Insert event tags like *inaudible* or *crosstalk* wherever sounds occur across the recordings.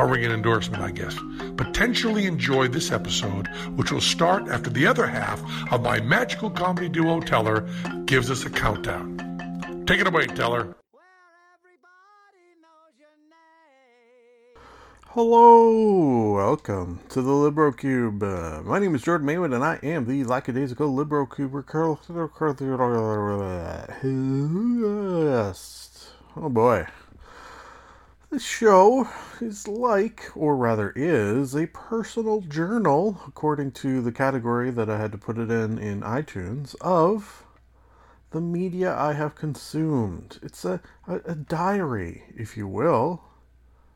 a ringing endorsement, I guess. Potentially enjoy this episode, which will start after the other half of my magical comedy duo Teller gives us a countdown. Take it away, Teller. Hello, welcome to the Libro Cube. Uh, my name is Jordan Maywood, and I am the lackadaisical Libro Cube. Oh boy. This show is like, or rather is, a personal journal, according to the category that I had to put it in in iTunes, of the media I have consumed. It's a, a, a diary, if you will,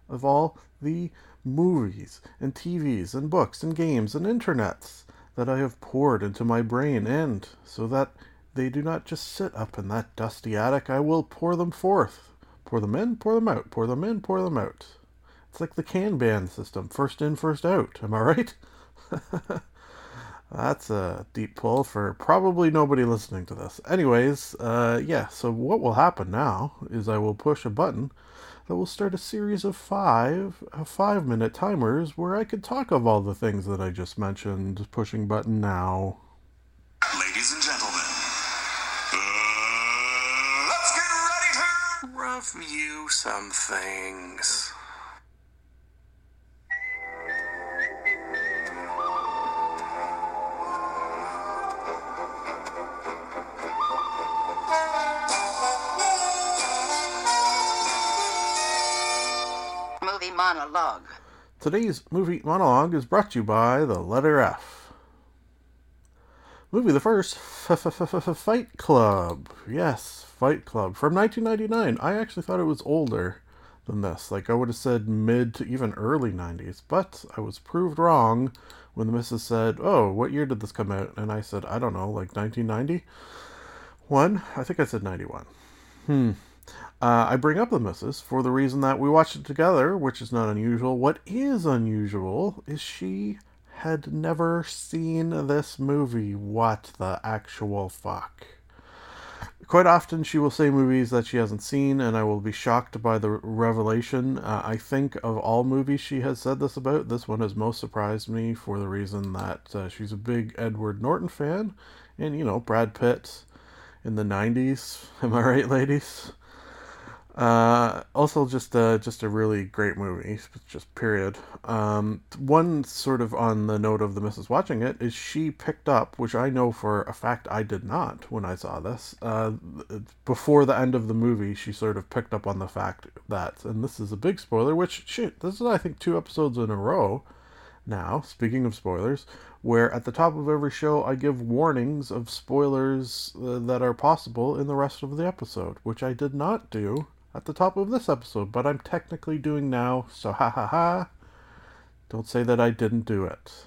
of all the movies and TVs and books and games and internets that I have poured into my brain, and so that they do not just sit up in that dusty attic, I will pour them forth. Pour them in, pour them out, pour them in, pour them out. It's like the Kanban system first in, first out. Am I right? *laughs* That's a deep pull for probably nobody listening to this. Anyways, uh, yeah, so what will happen now is I will push a button that will start a series of five uh, five minute timers where I could talk of all the things that I just mentioned. Pushing button now. Ready to review some things. Movie monologue. Today's movie monologue is brought to you by the letter F. Movie the first Fight Club. Yes, Fight Club from 1999. I actually thought it was older than this. Like I would have said mid to even early 90s, but I was proved wrong when the missus said, "Oh, what year did this come out?" And I said, "I don't know, like 1990." One, I think I said 91. Hmm. Uh, I bring up the missus for the reason that we watched it together, which is not unusual. What is unusual is she had never seen this movie. What the actual fuck? Quite often, she will say movies that she hasn't seen, and I will be shocked by the revelation. Uh, I think of all movies she has said this about, this one has most surprised me for the reason that uh, she's a big Edward Norton fan, and you know, Brad Pitt in the 90s. *laughs* Am I right, ladies? Uh, also, just a, just a really great movie, just period. Um, one sort of on the note of the missus watching it is she picked up, which I know for a fact I did not when I saw this. Uh, before the end of the movie, she sort of picked up on the fact that, and this is a big spoiler, which shoot, this is I think two episodes in a row now, speaking of spoilers, where at the top of every show I give warnings of spoilers uh, that are possible in the rest of the episode, which I did not do at the top of this episode, but I'm technically doing now, so ha ha ha. Don't say that I didn't do it.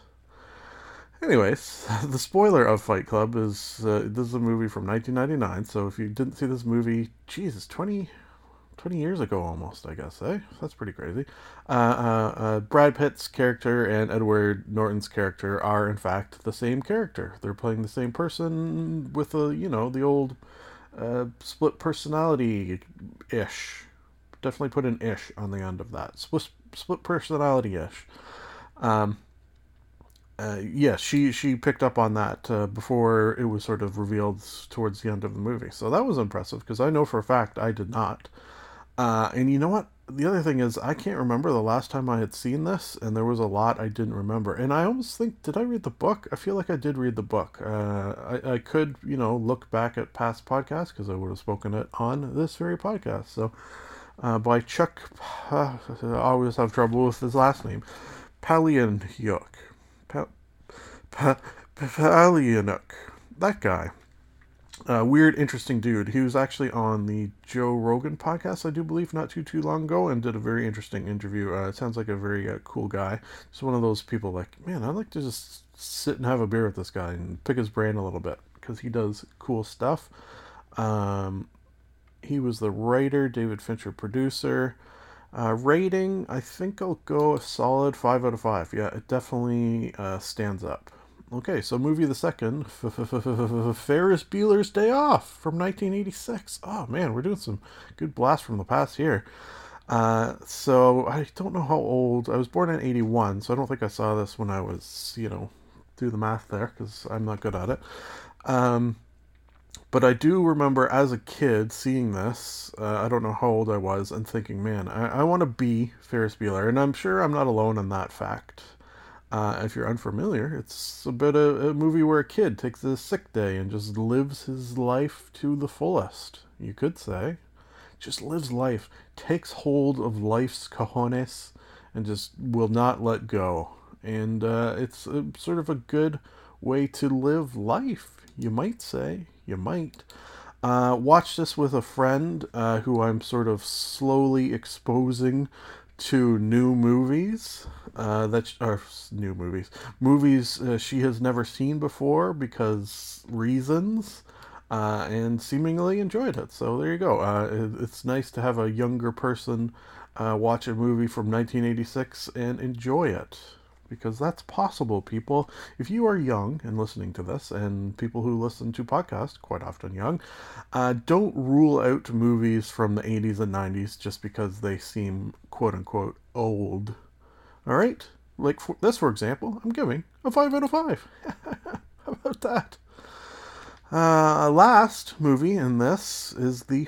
Anyways, *laughs* the spoiler of Fight Club is uh, this is a movie from 1999, so if you didn't see this movie, Jesus, 20, 20 years ago almost, I guess, eh? That's pretty crazy. Uh, uh, uh, Brad Pitt's character and Edward Norton's character are, in fact, the same character. They're playing the same person with a, you know, the old uh, split personality ish. Definitely put an ish on the end of that. Split, split personality ish. Um, uh, yes, she she picked up on that uh, before it was sort of revealed towards the end of the movie. So that was impressive because I know for a fact I did not. Uh, and you know what? The other thing is I can't remember the last time I had seen this, and there was a lot I didn't remember. And I almost think, did I read the book? I feel like I did read the book. Uh, I I could you know look back at past podcasts because I would have spoken it on this very podcast. So. Uh, by Chuck, I always have trouble with his last name, Palahniuk. Pa- Pa-. That guy. Uh, weird, interesting dude. He was actually on the Joe Rogan podcast, I do believe, not too too long ago, and did a very interesting interview. Uh, sounds like a very uh, cool guy. Just one of those people like, man, I'd like to just sit and have a beer with this guy and pick his brain a little bit because he does cool stuff. Um, he was the writer, David Fincher producer. Uh, rating, I think I'll go a solid five out of five. Yeah, it definitely uh, stands up. Okay, so movie the second, Ferris Bueller's Day Off from 1986. Oh man, we're doing some good blast from the past here. Uh, so I don't know how old. I was born in 81, so I don't think I saw this when I was, you know, do the math there because I'm not good at it. Um, but I do remember as a kid seeing this. Uh, I don't know how old I was and thinking, man, I, I want to be Ferris Bueller. And I'm sure I'm not alone in that fact. Uh, if you're unfamiliar, it's a bit of a movie where a kid takes a sick day and just lives his life to the fullest. You could say, just lives life, takes hold of life's cojones, and just will not let go. And uh, it's a, sort of a good way to live life, you might say. You might. Uh, watch this with a friend uh, who I'm sort of slowly exposing to new movies uh, that are new movies, movies uh, she has never seen before because reasons, uh, and seemingly enjoyed it. So there you go. Uh, it, it's nice to have a younger person uh, watch a movie from 1986 and enjoy it because that's possible, people. If you are young and listening to this, and people who listen to podcasts, quite often young, uh, don't rule out movies from the 80s and 90s just because they seem quote unquote old. All right? Like for this, for example, I'm giving a 5 out of 5. How about that? Uh, last movie in this is the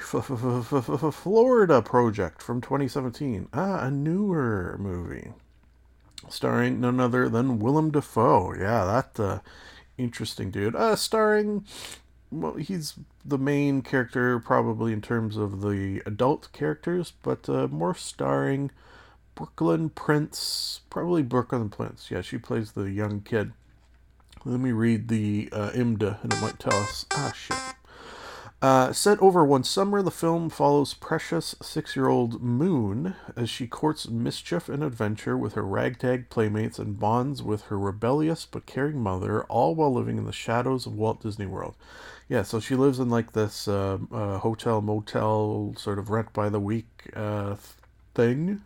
Florida Project from 2017. Ah, a newer movie starring none other than Willem Dafoe. Yeah, that uh, interesting dude. Uh, starring, well, he's the main character probably in terms of the adult characters, but uh, more starring Brooklyn Prince, probably Brooklyn Prince. Yeah, she plays the young kid. Let me read the uh, IMDb, and it might tell us. Ah, shit. Uh, set over one summer, the film follows precious six year old Moon as she courts mischief and adventure with her ragtag playmates and bonds with her rebellious but caring mother, all while living in the shadows of Walt Disney World. Yeah, so she lives in like this uh, uh, hotel motel sort of rent by the week uh, thing.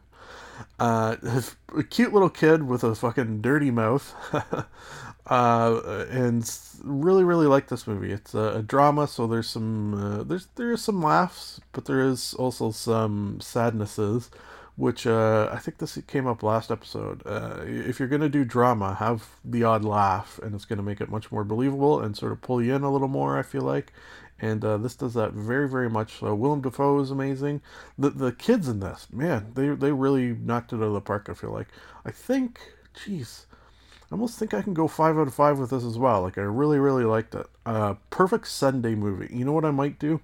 Uh, *laughs* a cute little kid with a fucking dirty mouth. *laughs* uh, and really, really like this movie. It's a, a drama, so there's some uh, there's there's some laughs, but there is also some sadnesses, which uh, I think this came up last episode. Uh, if you're gonna do drama, have the odd laugh, and it's gonna make it much more believable and sort of pull you in a little more. I feel like, and uh, this does that very, very much. So Willem Dafoe is amazing. The the kids in this, man, they they really knocked it out of the park. I feel like. I think, jeez. I almost think I can go five out of five with this as well. Like I really, really liked it. Uh, perfect Sunday movie. You know what I might do?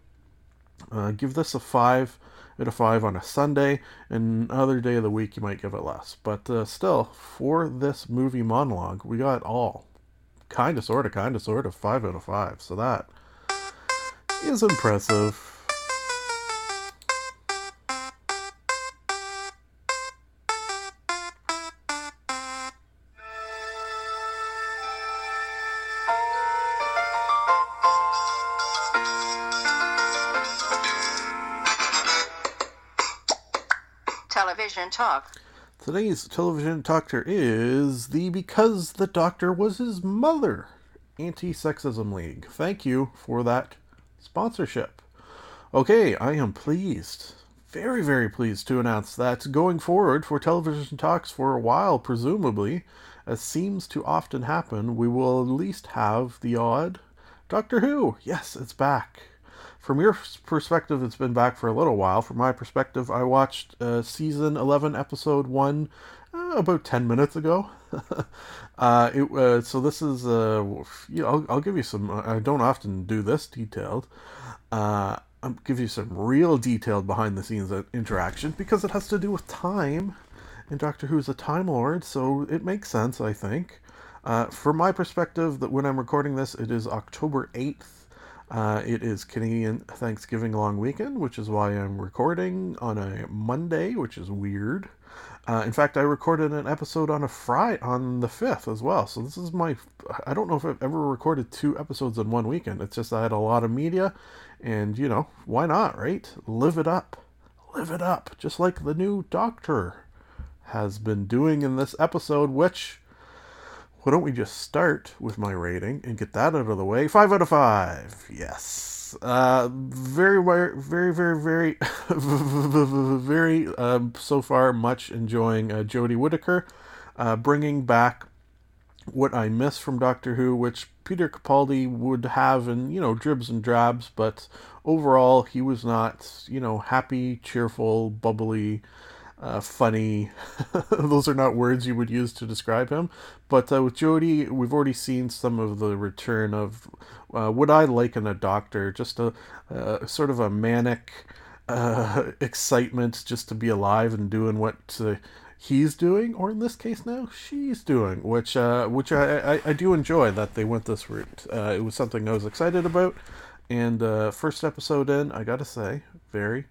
Uh, give this a five out of five on a Sunday, and other day of the week you might give it less. But uh, still, for this movie monologue, we got all kind of, sort of, kind of, sort of five out of five. So that is impressive. Today's television doctor is the Because the Doctor Was His Mother Anti Sexism League. Thank you for that sponsorship. Okay, I am pleased, very, very pleased to announce that going forward for television talks for a while, presumably, as seems to often happen, we will at least have the odd Doctor Who. Yes, it's back. From your perspective, it's been back for a little while. From my perspective, I watched uh, season 11, episode 1 uh, about 10 minutes ago. *laughs* uh, it, uh, so this is, uh, you know, I'll, I'll give you some, I don't often do this detailed. Uh, I'll give you some real detailed behind the scenes interaction because it has to do with time. And Doctor Who's a Time Lord, so it makes sense, I think. Uh, from my perspective, that when I'm recording this, it is October 8th. Uh, it is Canadian Thanksgiving long weekend, which is why I'm recording on a Monday, which is weird. Uh, in fact, I recorded an episode on a Friday on the 5th as well. So this is my. I don't know if I've ever recorded two episodes in one weekend. It's just I had a lot of media, and you know, why not, right? Live it up. Live it up. Just like the new Doctor has been doing in this episode, which. Why don't we just start with my rating and get that out of the way? Five out of five. Yes. Uh, very, very, very, very, *laughs* very, um, so far much enjoying uh, Jodie Whittaker, uh, bringing back what I miss from Doctor Who, which Peter Capaldi would have in, you know, dribs and drabs, but overall he was not, you know, happy, cheerful, bubbly, uh, funny. *laughs* Those are not words you would use to describe him. But uh, with Jodie, we've already seen some of the return of uh, what I like in a doctor, just a, a sort of a manic uh, *laughs* excitement just to be alive and doing what uh, he's doing, or in this case now she's doing, which uh, which I, I, I do enjoy that they went this route. it was something I was excited about, and first episode in, I gotta say, very,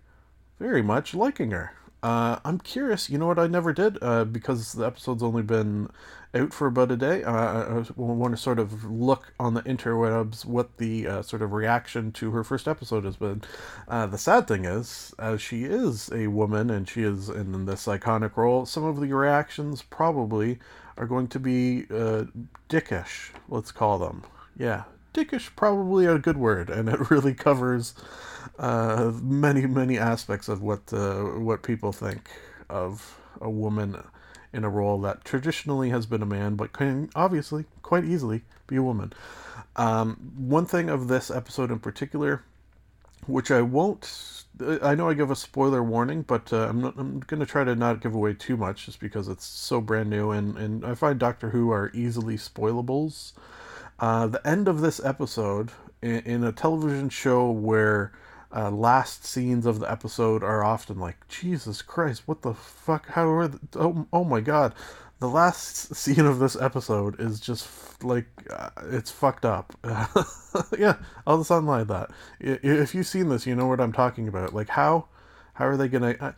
very much liking her. Uh, I'm curious. You know what I never did uh, because the episode's only been out for about a day. Uh, I want to sort of look on the interwebs what the uh, sort of reaction to her first episode has been. Uh, the sad thing is, as she is a woman and she is in this iconic role, some of the reactions probably are going to be uh, dickish. Let's call them. Yeah, dickish probably a good word, and it *laughs* really covers uh, many many aspects of what uh, what people think of a woman in a role that traditionally has been a man, but can obviously quite easily be a woman. Um, one thing of this episode in particular, which I won't. I know I give a spoiler warning, but uh, I'm, I'm going to try to not give away too much just because it's so brand new, and, and I find Doctor Who are easily spoilables. Uh, the end of this episode, in, in a television show where uh, last scenes of the episode are often like, Jesus Christ, what the fuck? How are the, oh oh my god, the last scene of this episode is just like uh, it's fucked up. *laughs* yeah, I'll just unline that. If you've seen this, you know what I'm talking about. Like how how are they gonna?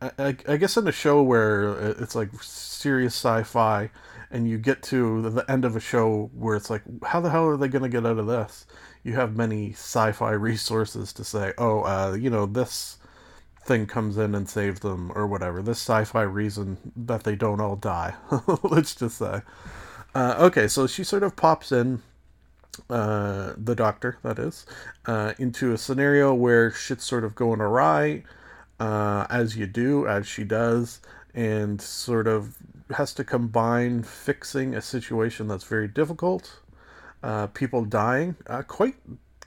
I, I, I, guess in a show where it's like serious sci-fi, and you get to the end of a show where it's like, how the hell are they gonna get out of this? you have many sci-fi *laughs* resources to say, oh, uh, you know, this thing comes in and saves them or whatever. This sci-fi reason that they don't all die. *laughs* Let's just say. Uh, okay, so she sort of pops in, uh, the doctor, that is, uh, into a scenario where shit's sort of going awry, uh, as you do, as she does, and sort of has to combine fixing a situation that's very difficult uh, people dying. Uh, quite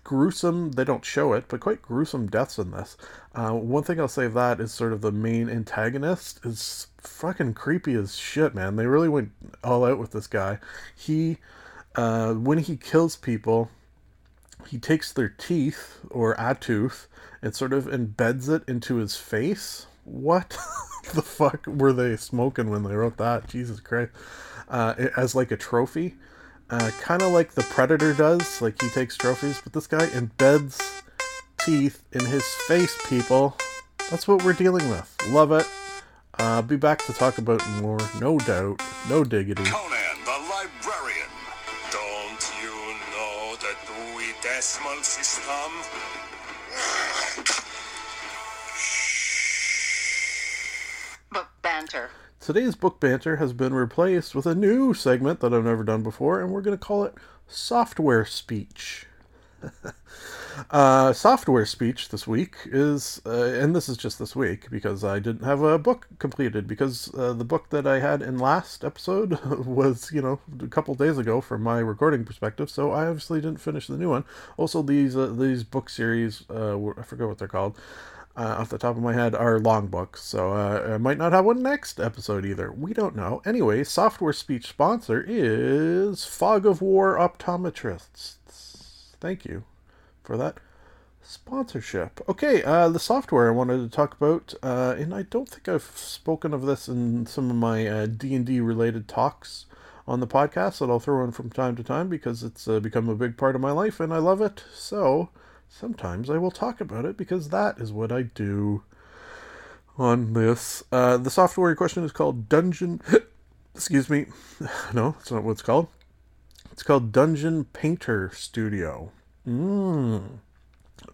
gruesome. They don't show it, but quite gruesome deaths in this. Uh, one thing I'll say of that is sort of the main antagonist is fucking creepy as shit, man. They really went all out with this guy. He, uh, when he kills people, he takes their teeth or a tooth and sort of embeds it into his face. What *laughs* the fuck were they smoking when they wrote that? Jesus Christ. Uh, as like a trophy. Uh, kind of like the Predator does, like he takes trophies, but this guy embeds teeth in his face, people. That's what we're dealing with. Love it. Uh, be back to talk about more, no doubt, no diggity. Today's book banter has been replaced with a new segment that I've never done before, and we're going to call it Software Speech. *laughs* uh, software speech this week is, uh, and this is just this week because I didn't have a book completed because uh, the book that I had in last episode *laughs* was, you know, a couple days ago from my recording perspective, so I obviously didn't finish the new one. Also, these uh, these book series, uh, I forget what they're called uh, off the top of my head, are long books, so uh, I might not have one next episode either. We don't know. Anyway, software speech sponsor is Fog of War Optometrists. Thank you for that sponsorship. Okay, uh, the software I wanted to talk about, uh, and I don't think I've spoken of this in some of my uh, D and D related talks on the podcast that I'll throw in from time to time because it's uh, become a big part of my life and I love it. So sometimes I will talk about it because that is what I do on this. Uh, the software in question is called Dungeon. *coughs* Excuse me. *laughs* No, it's not what it's called. It's called Dungeon Painter Studio. Mm.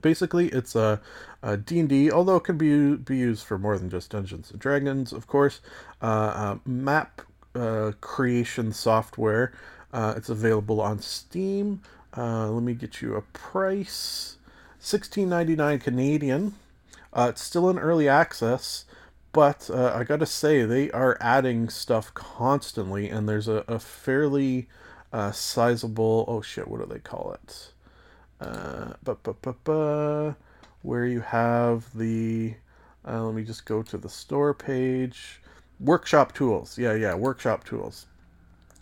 Basically, it's a, a D&D, although it can be be used for more than just Dungeons and Dragons, of course. Uh, uh, map uh, creation software. Uh, it's available on Steam. Uh, let me get you a price. 16.99 Canadian. Uh, it's still in early access, but uh, I gotta say they are adding stuff constantly, and there's a, a fairly uh, sizable. Oh shit! What do they call it? Uh, where you have the. Uh, let me just go to the store page. Workshop tools. Yeah, yeah, workshop tools.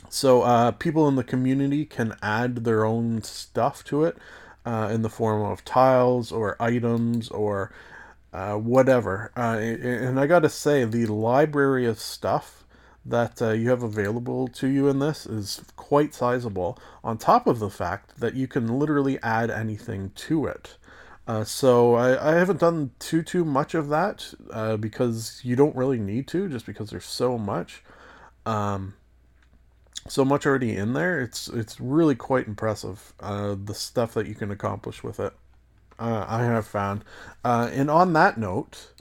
So uh, people in the community can add their own stuff to it uh, in the form of tiles or items or uh, whatever. Uh, and I gotta say, the library of stuff that uh, you have available to you in this is quite sizable, on top of the fact that you can literally add anything to it. Uh, so I, I haven't done too too much of that uh, because you don't really need to, just because there's so much, um, so much already in there. It's it's really quite impressive uh, the stuff that you can accomplish with it. Uh, I have found, uh, and on that note,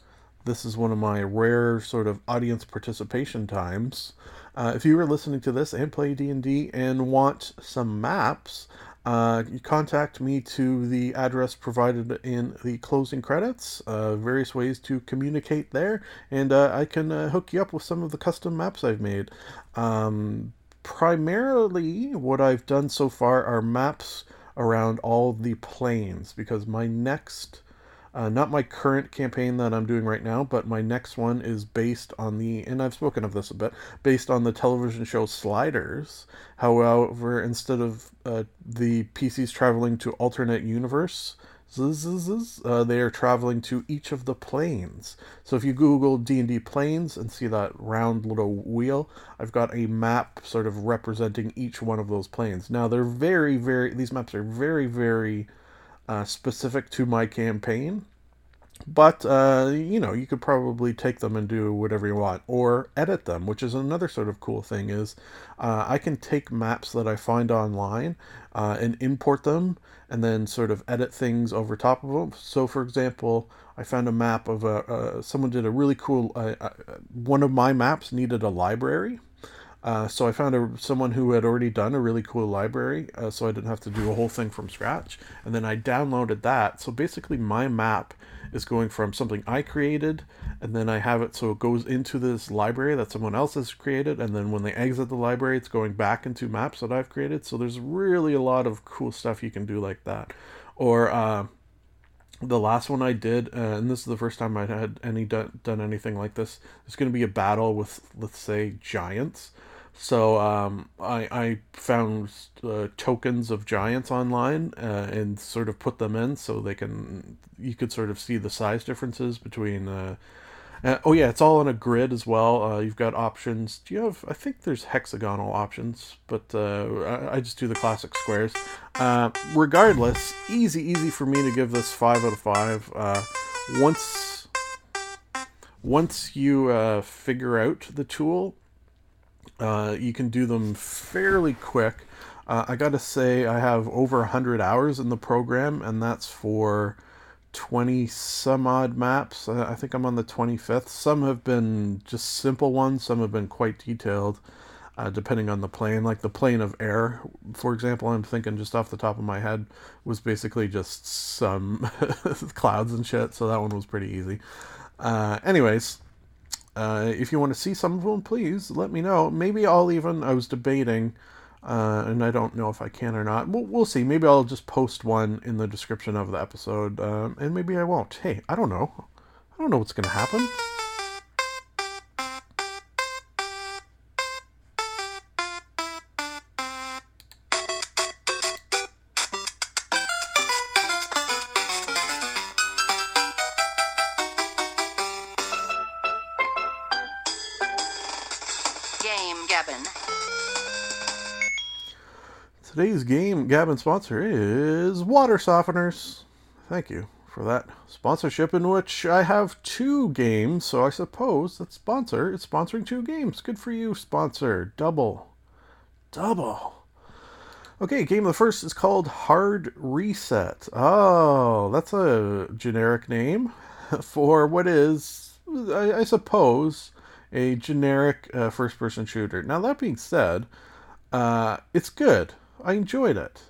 this is one of my rare sort of audience participation times. Uh, if you are listening to this and play D&D and want some maps, uh, you contact me to the address provided in the closing credits. Uh, various ways to communicate there, and I can hook you up with some of the custom maps I've made. Um, primarily, what I've done so far are maps around all the planes because my next uh, not my current campaign that I'm doing right now, but my next one is based on the, and I've spoken of this a bit, based on the television show Sliders. However, instead of uh, the PCs traveling to alternate universe, uh, they are traveling to each of the planes. So if you Google D&D planes and see that round little wheel, I've got a map sort of representing each one of those planes. Now they're very, very, these maps are very, very uh, specific to my campaign. But, uh, you know, you could probably take them and do whatever you want or edit them, which is another sort of cool thing is uh, I can take maps that I find online uh, and import them and then sort of edit things over top of them. So, for example, I found a map of a, uh, someone did a really cool, uh, uh, one of my maps needed a library. So I found a, someone who had already done a really cool library, so I didn't have to do a whole thing from scratch. And then I downloaded that. So basically, my map is going from something I created, and then I have it so it goes into this library that someone else has created, and then when they exit the library, it's going back into maps that I've created. So there's really a lot of cool stuff you can do like that. Or uh, the last one I did, uh, and this is the first time I had any done, done anything like this. There's going to be a battle with, let's say, giants. So um, I, I found uh, tokens of giants online uh, and sort of put them in so they can you could sort of see the size differences between. Uh, uh oh yeah, it's all on a grid as well. Uh, you've got options. Do you have? I think there's hexagonal options, but uh, I, I, just do the classic squares. regardless, easy, easy for me to give this five out of five. once once you figure out the tool uh, you can do them fairly quick. Uh, I gotta say, I have over 100 hours in the program, and that's for 20 some odd maps. I think I'm on the 25th. Some have been just simple ones, some have been quite detailed, uh, depending on the plane. Like the plane of air, for example, I'm thinking just off the top of my head, was basically just some *laughs* clouds and shit, so that one was pretty easy. Uh, anyways, uh, if you want to see some of them, please let me know. Maybe I'll even, I was debating, uh, and I don't know if I can or not. We'll, we'll see. Maybe I'll just post one in the description of the episode, um, and maybe I won't. Hey, I don't know. I don't know what's going to happen. Today's game, Gabbin' sponsor, is Water Softeners. Thank you for that sponsorship, in which I have two games, so I suppose that sponsor is sponsoring two games. Good for you, sponsor. Double. Double. Okay, game of the first is called Hard Reset. Oh, that's a generic name *laughs* for what is, I, I suppose, a generic uh, first person shooter. Now, that being said, uh, it's good. I enjoyed it.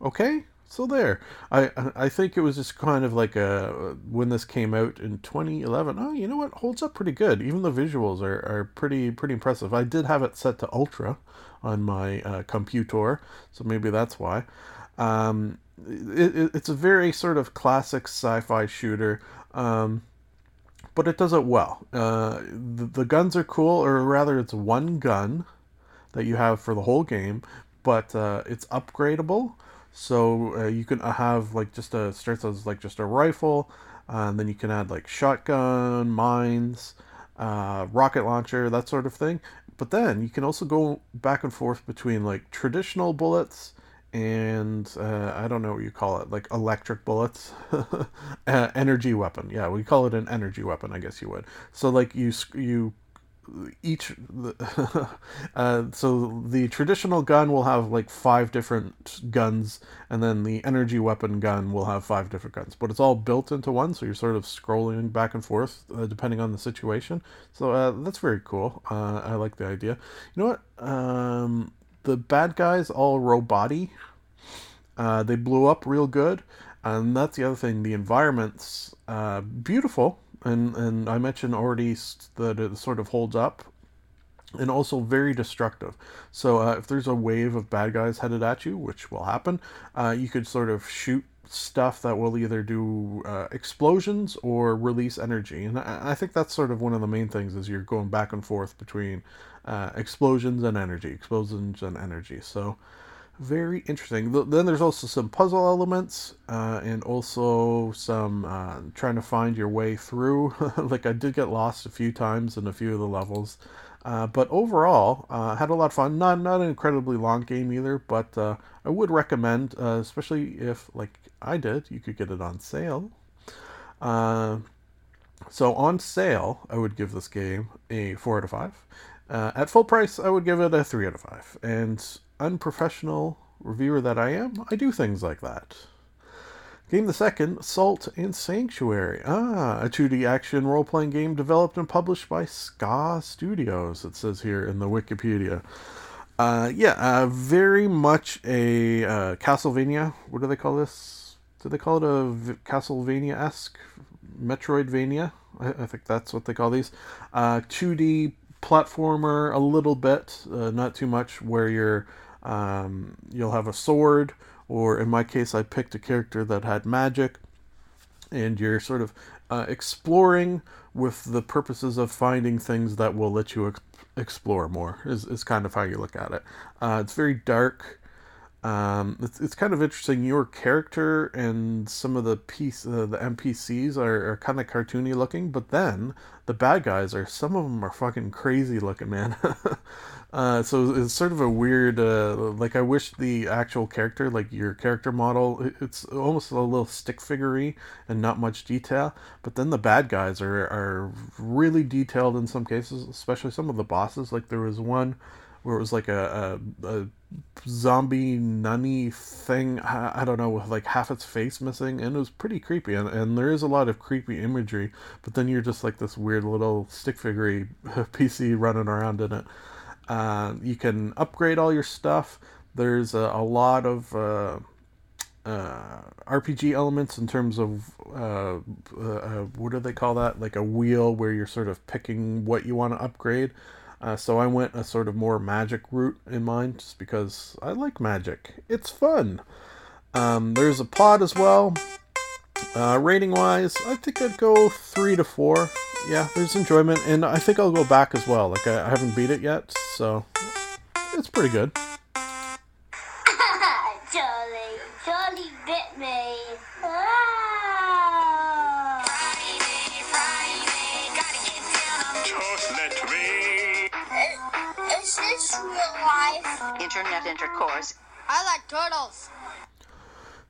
Okay? So there. I I think it was just kind of like a when this came out in 2011. Oh, you know what? Holds up pretty good. Even the visuals are, are pretty pretty impressive. I did have it set to ultra on my uh, computer, so maybe that's why. Um, it, it, it's a very sort of classic sci-fi shooter. Um, but it does it well. Uh, the, the guns are cool, or rather, it's one gun that you have for the whole game, but uh, it's upgradable. So uh, you can have like just a starts as like just a rifle, uh, and then you can add like shotgun, mines, uh, rocket launcher, that sort of thing. But then you can also go back and forth between like traditional bullets and uh, I don't know what you call it, like electric bullets, uh, *laughs* energy weapon. Yeah, we call it an energy weapon, I guess you would. So like you you each *laughs* uh, so the traditional gun will have like five different guns and then the energy weapon gun will have five different guns. But it's all built into one so you're sort of scrolling back and forth uh, depending on the situation. So uh, that's very cool. Uh, i like the idea. You know what? Um, the bad guys all robot uh, they blew up real good. And that's the other thing. The environment's uh, beautiful and and I mentioned already that it sort of holds up, and also very destructive. So uh, if there's a wave of bad guys headed at you, which will happen, uh, you could sort of shoot stuff that will either do uh, explosions or release energy, and I, I, think that's sort of one of the main things is you're going back and forth between uh, explosions and energy, explosions and energy. So very interesting. Then there's also some puzzle elements uh, and also some uh, trying to find your way through. *laughs* like I did get lost a few times in a few of the levels, uh, but overall uh, had a lot of fun. Not not an incredibly long game either, but uh, I would recommend, uh, especially if like I did, you could get it on sale. so on sale, I would give this game a four out of five. at full price, I would give it a three out of five. And unprofessional reviewer that I am, I do things like that. Game the second, Salt and Sanctuary. Ah, a 2D action role playing game developed and published by Ska Studios, it says here in the Wikipedia. Uh, yeah, uh, very much a uh, Castlevania. What do they call this? Do they call it a v- Castlevania esque? Metroidvania? I, I, think that's what they call these. 2D uh, platformer, a little bit, uh, not too much, where you're um, you'll have a sword, or in my case, I picked a character that had magic, and you're sort of uh, exploring with the purposes of finding things that will let you ex- explore more, is, is kind of how you look at it. Uh, it's very dark. Um, it's, it's kind of interesting. Your character and some of the piece, uh, the NPCs are, are kind of cartoony looking, but then the bad guys are some of them are fucking crazy looking, man. *laughs* uh, so it's sort of a weird. Uh, like I wish the actual character, like your character model, it's almost a little stick figurey and not much detail. But then the bad guys are are really detailed in some cases, especially some of the bosses. Like there was one where it was like a, a, a zombie nunny thing I, I, don't know with like half its face missing and it was pretty creepy and, and there is a lot of creepy imagery but then you're just like this weird little stick figure *laughs* pc running around in it uh, you can upgrade all your stuff there's a, a lot of uh, uh, RPG elements in terms of uh, uh, what do they call that? Like a wheel where you're sort of picking what you want to upgrade. Uh, so I went a sort of more magic route in mind just because I like magic. It's fun. Um, there's a plot as well. Uh, rating wise, I think I'd go three to four. Yeah, there's enjoyment, and I think I'll go back as well. Like I, I haven't beat it yet, so it's pretty good. Internet intercourse I like turtles.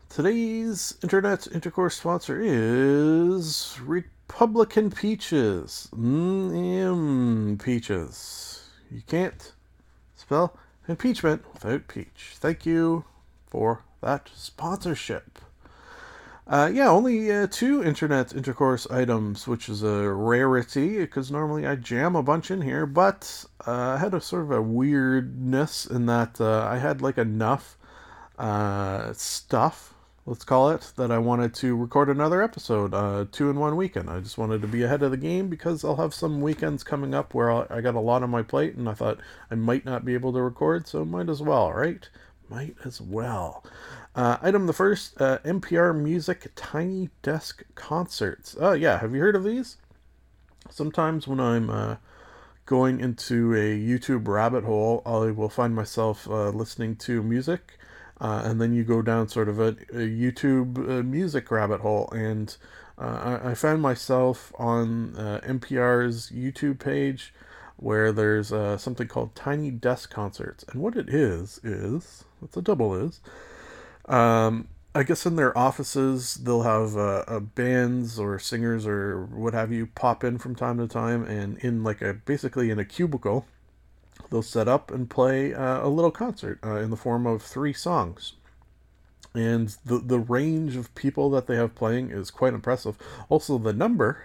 Today's internet intercourse sponsor is Republican Peaches. Mmm, peaches. You can't spell impeachment without peach. Thank you for that sponsorship. Uh, yeah, only uh, two internet intercourse items, which is a rarity because normally I jam a bunch in here, but uh, I had a sort of a weirdness in that uh, I had like enough uh, stuff, let's call it, that I wanted to record another episode, uh, two in one weekend. I just wanted to be ahead of the game because I'll have some weekends coming up where I'll, I got a lot on my plate and I thought I might not be able to record, so might as well, right? Might as well. Uh, item the first uh, NPR Music Tiny Desk Concerts. Oh, yeah, have you heard of these? Sometimes when I'm uh, going into a YouTube rabbit hole, I will find myself uh, listening to music, uh, and then you go down sort of a, a YouTube uh, music rabbit hole. And uh, I, I found myself on uh, NPR's YouTube page where there's uh, something called Tiny Desk Concerts. And what it is, is, it's a double is, um, I guess in their offices they'll have uh, uh, bands or singers or what have you pop in from time to time, and in like a basically in a cubicle, they'll set up and play uh, a little concert uh, in the form of three songs. And the the range of people that they have playing is quite impressive. Also, the number,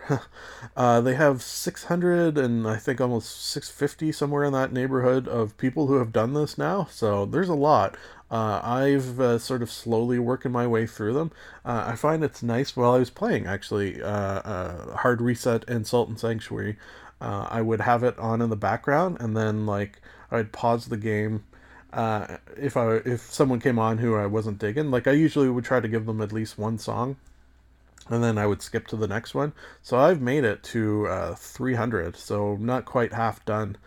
*laughs* uh, they have 600 and I think almost 650 somewhere in that neighborhood of people who have done this now. So there's a lot. Uh, I've uh, sort of slowly working my way through them. Uh, I find it's nice while I was playing, actually, uh, uh, Hard Reset and Salt and Sanctuary. Uh, I would have it on in the background, and then like I'd pause the game. if I if someone came on who I wasn't digging, like I usually would try to give them at least one song, and then I would skip to the next one. So I've made it to 300, so not quite half done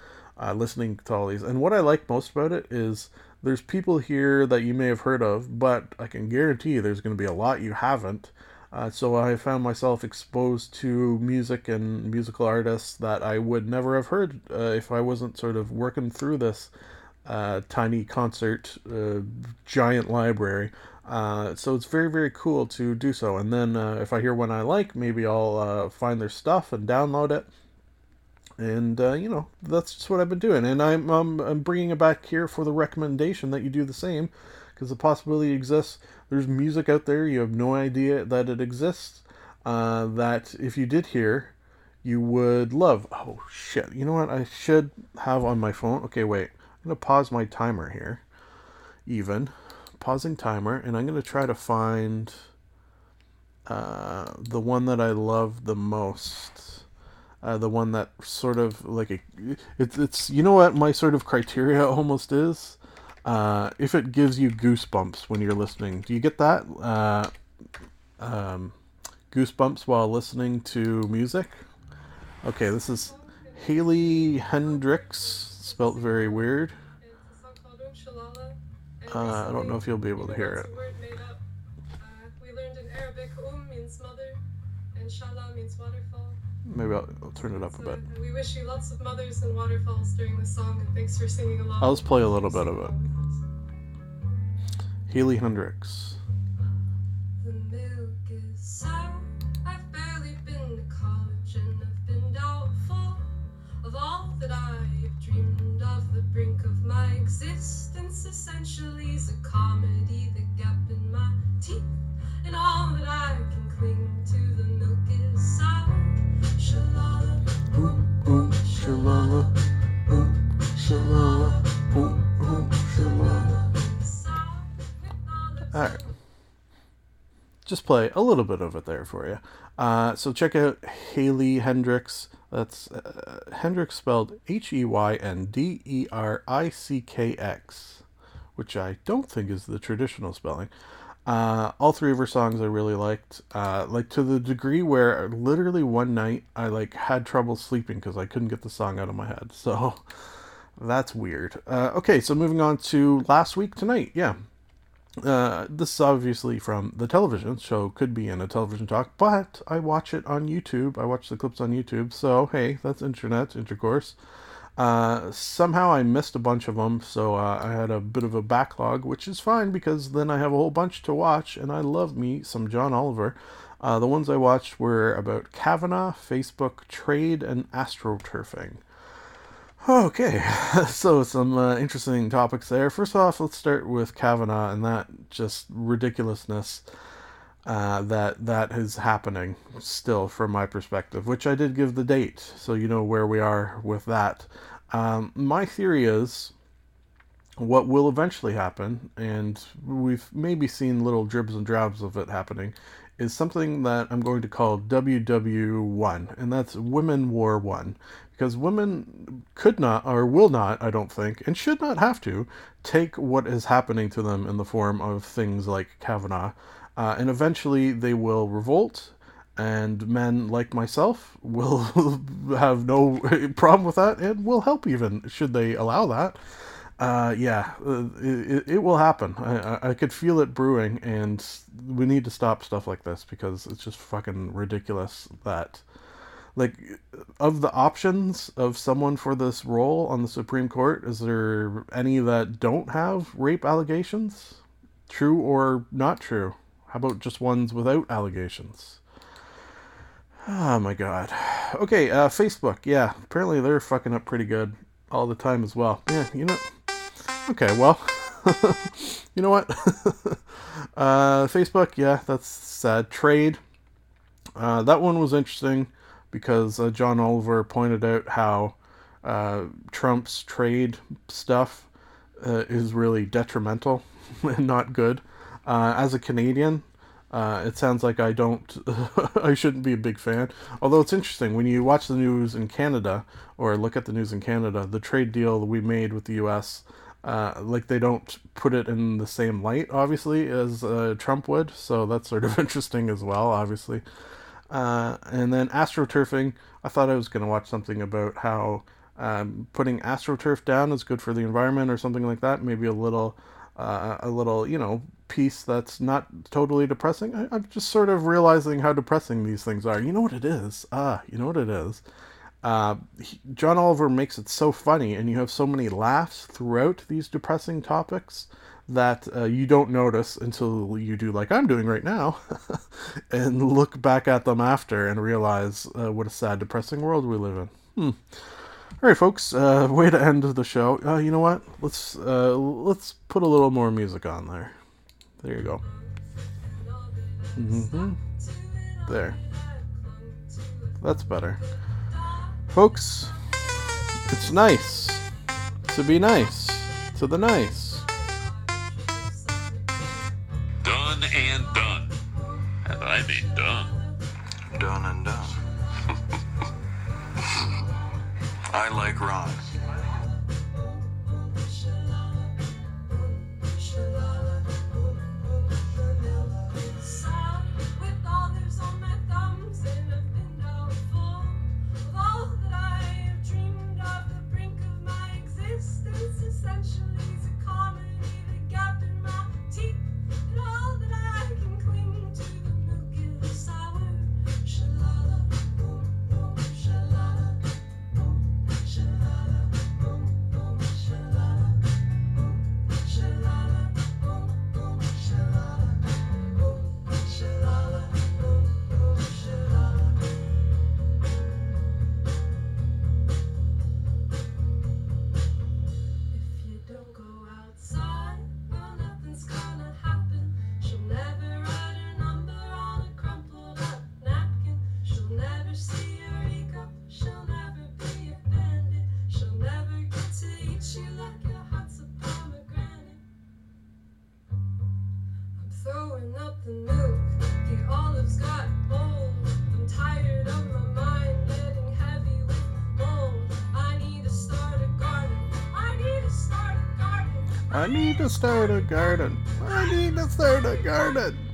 listening to all these. And what I like most about it is there's people here that you may have heard of, but I can guarantee you there's going to be a lot you haven't. Uh, so I found myself exposed to music and musical artists that I would never have heard uh, if I wasn't sort of working through this uh, tiny concert uh, giant library. Uh, so it's very very cool to do so. And then uh, if I hear one I like, maybe I'll find their stuff and download it and uh, you know that's just what I've been doing, and I'm um, I'm bringing it back here for the recommendation that you do the same, because the possibility exists. There's music out there you have no idea that it exists. Uh, that if you did hear, you would love. Oh shit! You know what I should have on my phone? Okay, wait. I'm gonna pause my timer here. Even pausing timer, and I'm gonna try to find uh, the one that I love the most uh, the one that sort of like a, it's it's you know what my sort of criteria *laughs* almost is? Uh, if it gives you goosebumps when you're listening do you get that? Uh, um, goosebumps while listening to music? Okay this is Haley Heynderickx spelt very weird. Uh, I don't know if you'll be able to hear it Maybe I'll, I'll, turn it up a bit. We wish you lots of mothers and waterfalls during the song, and thanks for singing along. I'll just play a little bit of it. Haley Heynderickx. The milk is sour. I've barely been to college, and I've been doubtful of all that I've dreamed of. The brink of my existence essentially is a comedy. The gap in my teeth, and all that I can cling to. The milk is sour. Alright. Just play a little bit of it there for you. Uh, so check out Haley Heynderickx. That's uh, Heynderickx spelled H E Y N D E R I C K X, which I don't think is the traditional spelling. Uh, all three of her songs I really liked, uh, like to the degree where literally one night I like had trouble sleeping because I couldn't get the song out of my head. *laughs* So that's weird. Uh, okay, so moving on to last week tonight. Yeah, uh, this is obviously from the television show, could be in a television talk, but I watch it on YouTube. I watch the clips on YouTube, so hey, that's internet intercourse. Uh, somehow I missed a bunch of them, so uh, I had a bit of a backlog, which is fine because then I have a whole bunch to watch, and I love me some John Oliver. Uh, the ones I watched were about Kavanaugh, Facebook trade, and astroturfing. Okay, *laughs* so some uh, interesting topics there. First off, let's start with Kavanaugh and that just ridiculousness uh, that that is happening still from my perspective, which I did give the date, so you know where we are with that. Um, my theory is what will eventually happen, and we've maybe seen little dribs and drabs of it happening, is something that I'm going to call WW1, and that's Women War One because women could not or will not, I don't think, and should not have to take what is happening to them in the form of things like Kavanaugh, uh, and eventually they will revolt. And men like myself *laughs* will have no *laughs* problem with that and will help even should they allow that. Uh, yeah, uh, it, it will happen. I, I could feel it brewing, and we need to stop stuff like this because it's just fucking ridiculous that like of the options of someone for this role on the Supreme Court, is there any that don't have rape allegations? True or not true? How about just ones without allegations? Oh my god. Okay, uh, Facebook. Yeah, apparently they're fucking up pretty good all the time as well. Yeah, you know. Okay, well, *laughs* you know what? *laughs* uh, Facebook. Yeah, that's sad. Trade. Uh, that one was interesting because uh, John Oliver pointed out how uh, Trump's trade stuff uh, is really detrimental *laughs* and not good. Uh, as a Canadian, uh, it sounds like I don't, *laughs* I shouldn't be a big fan. Although it's interesting when you watch the news in Canada or look at the news in Canada, the trade deal that we made with the U.S. Uh, like they don't put it in the same light, obviously, as Trump would. So that's sort of *laughs* interesting as well, obviously. Uh, and then astroturfing, I thought I was going to watch something about how um, putting astroturf down is good for the environment or something like that. Maybe a little, uh, a little, you know, piece that's not totally depressing. I, I'm just sort of realizing how depressing these things are. You know what it is? Ah, you know what it is. Uh, he, John Oliver makes it so funny, and you have so many laughs throughout these depressing topics that uh, you don't notice until you do like I'm doing right now *laughs* and look back at them after and realize uh, what a sad, depressing world we live in. Hmm. All right, folks. Uh, *laughs* way to end the show. Uh, you know what? Let's uh, let's put a little more music on there. There you go. Mm-hmm. There. That's better, folks. It's nice to be nice to the nice. Done and done. And I mean done. Done and done. I like Ron. I need to start a garden. I need to start a garden.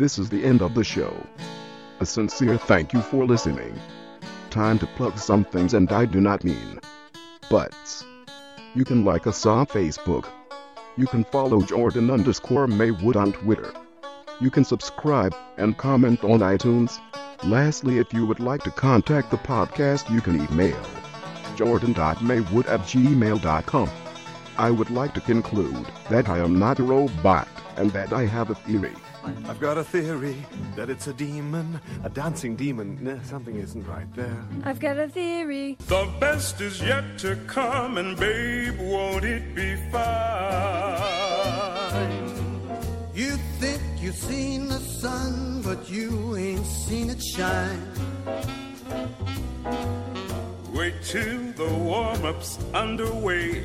This is the end of the show. A sincere thank you for listening. Time to plug some things, and I do not mean butts. You can like us on Facebook. You can follow Jordan underscore Maywood on Twitter. You can subscribe and comment on iTunes. Lastly, if you would like to contact the podcast, you can email jordan.maywood at gmail.com. I would like to conclude that I am not a robot and that I have a theory. I've got a theory that it's a demon, a dancing demon. Nah, something isn't right there. I've got a theory. The best is yet to come, and babe, won't it be fine? You think you've seen the sun, but you ain't seen it shine. Wait till the warm up's underway.